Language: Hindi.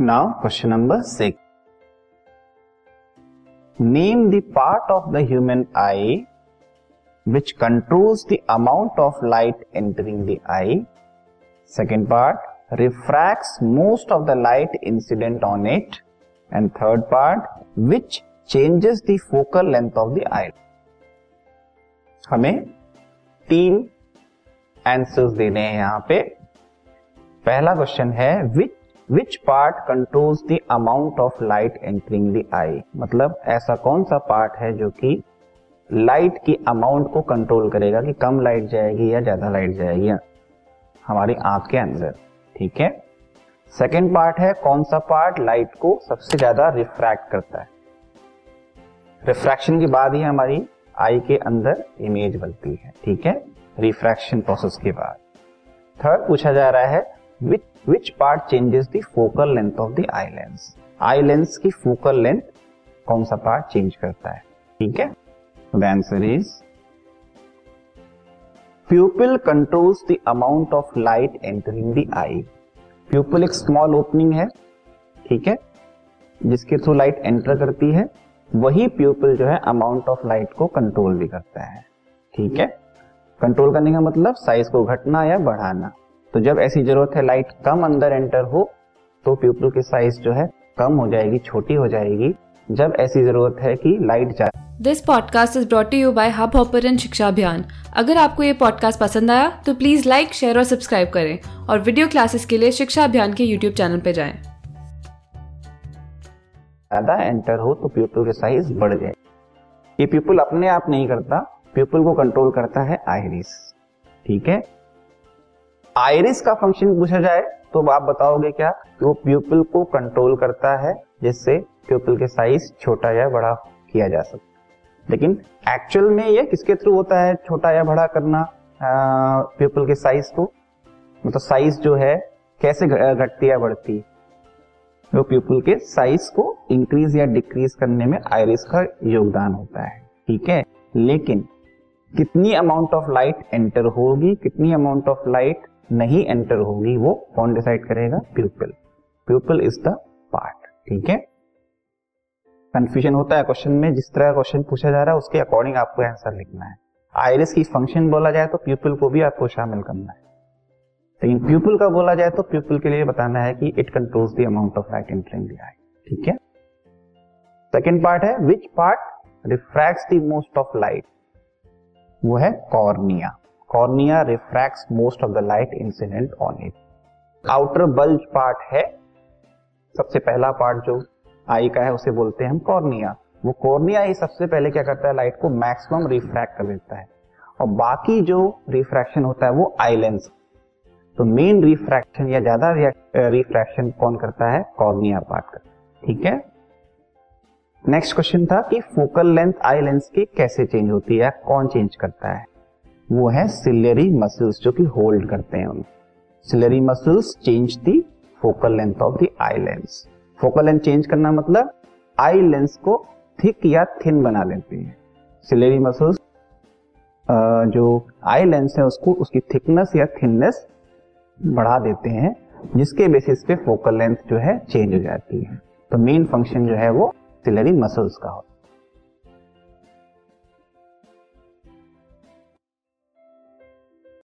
Now question number six name the part of the human eye which controls the amount of light entering the eye second part refracts most of the light incident on it and third part which changes the focal length of the eye हमें तीन आंसर्स देने हैं यहाँ पे। पहला क्वेश्चन है which which part controls the amount of light entering the eye मतलब ऐसा कौन सा पार्ट है जो कि लाइट की अमाउंट को कंट्रोल करेगा कि कम लाइट जाएगी या ज़्यादा लाइट जाएगी हमारी आँख के अंदर, ठीक है? सेकेंड पार्ट है कौन सा पार्ट लाइट को सबसे ज़्यादा रिफ्रैक्ट करता है? रिफ्रैक्शन के बाद ही हमारी आई के अंदर इमेज बनती है, ठीक है? रिफ्रैक्शन प्रोसेस के बाद। थर्ड पूछा जा रहा है which which part changes the focal length of the eye lens eye lens की फोकल लेंथ कौन सा पार्ट चेंज करता है? ठीक है? The answer is pupil controls the amount of light entering the eye pupil एक स्मॉल ओपनिंग है, ठीक है? जिसके थ्रू लाइट एंटर करती है, वही प्यूपिल जो है अमाउंट ऑफ़ लाइट को कंट्रोल भी करता है, ठीक है? कंट्रोल करने का मतलब साइज़ को घटना या बढ़ाना। तो जब ऐसी ज़रूरत है लाइट कम अंदर एंटर हो तो प्यूपल की साइज़ जो है कम हो जाएगी छोटी हो जाएगी। जब ऐसी ज़रूरत है कि लाइट जाए this podcast is brought you by Hubhopper Shiksha Abhiyan अगर आपको ये पॉडकास्ट पसंद आया तो प्लीज़ लाइक शेयर और सब्सक्राइब करें और वीडियो क्लासेस के लिए शिक्षा अभियान के यूट्यूब चैनल पर जाएँ। ज़्यादा एंटर हो तो प्यूपल की साइज़ बढ़ जाए। ये प्यूपल अपने आप नहीं करता प्यूपल को कंट्रोल करता है आयरिस। ठीक है? आयरिस का फ़ंक्शन पूछा जाए तो आप बताओगे क्या? कि वो प्यूपल को कंट्रोल करता है, जिससे प्यूपल के साइज़ छोटा या बड़ा किया जा सकता लेकिन एक्चुअल में ये किसके थ्रू होता है? छोटा या बड़ा करना प्यूपल के साइज़ को? मतलब साइज़ जो है, कैसे घटती या बढ़ती? है वो प्यूपल के साइज़ को इंक्रीज या डिक्रीज करने में आयरिस का योगदान होता है। ठीक है? लेकिन कितनी अमाउंट ऑफ़ लाइट एंटर होगी? कितनी अमाउंट ऑफ़ लाइट नहीं एंटर होगी, वो कौन डिसाइड करेगा? Pupil pupil is the part ठीक है? कंफ्यूजन होता है क्वेश्चन में, जिस तरह क्वेश्चन पूछा जा रहा है, उसके अकॉर्डिंग आपको आंसर लिखना है। आयरिस की फ़ंक्शन बोला जाए तो प्यूपल को भी आपको शामिल करना है। लेकिन प्यूपल का बोला जाए तो प्यूपल के लिए बताना है कि it controls the amount of light entering the eye ठीक है? सेकेंड पार्ट है which part refract the most of light वो है cornea. Cornea refracts most of the light incident on it outer bulge part है, सबसे पहला पार्ट जो आई का है, उसे बोलते हैं हम कॉर्निया वो कॉर्निया ही सबसे पहले क्या करता है लाइट को मैक्सिमम रिफ्रैक्ट कर देता है. और बाकी जो रिफ्रैक्शन होता है, वो आई लेंस तो मेन रिफ्रैक्शन या ज़्यादा रिफ्रैक्शन कौन करता है? कॉर्निया पार्ट का ठीक है? नेक्स्ट क्वेश्चन था कि फोकल लेंथ आई लेंस की कैसे चेंज होती है, कौन चेंज करता है? वो है सिलेरी मसल्स जो कि होल्ड करते हैं उन्हें। Ciliary muscles change the focal length of the eye lens focal length change करना मतलब आई लेंस को थिक या थिन बना लेते हैं। सिलेरी मसल्स जो आई लेंस है, उसको, उसकी थिकनेस या थिननेस बढ़ा देते हैं, जिसके बेसिस पे फोकल लेंथ जो है चेंज हो जाती है। तो मेन फ़ंक्शन जो है वो सिलेरी मसल्स का होता है।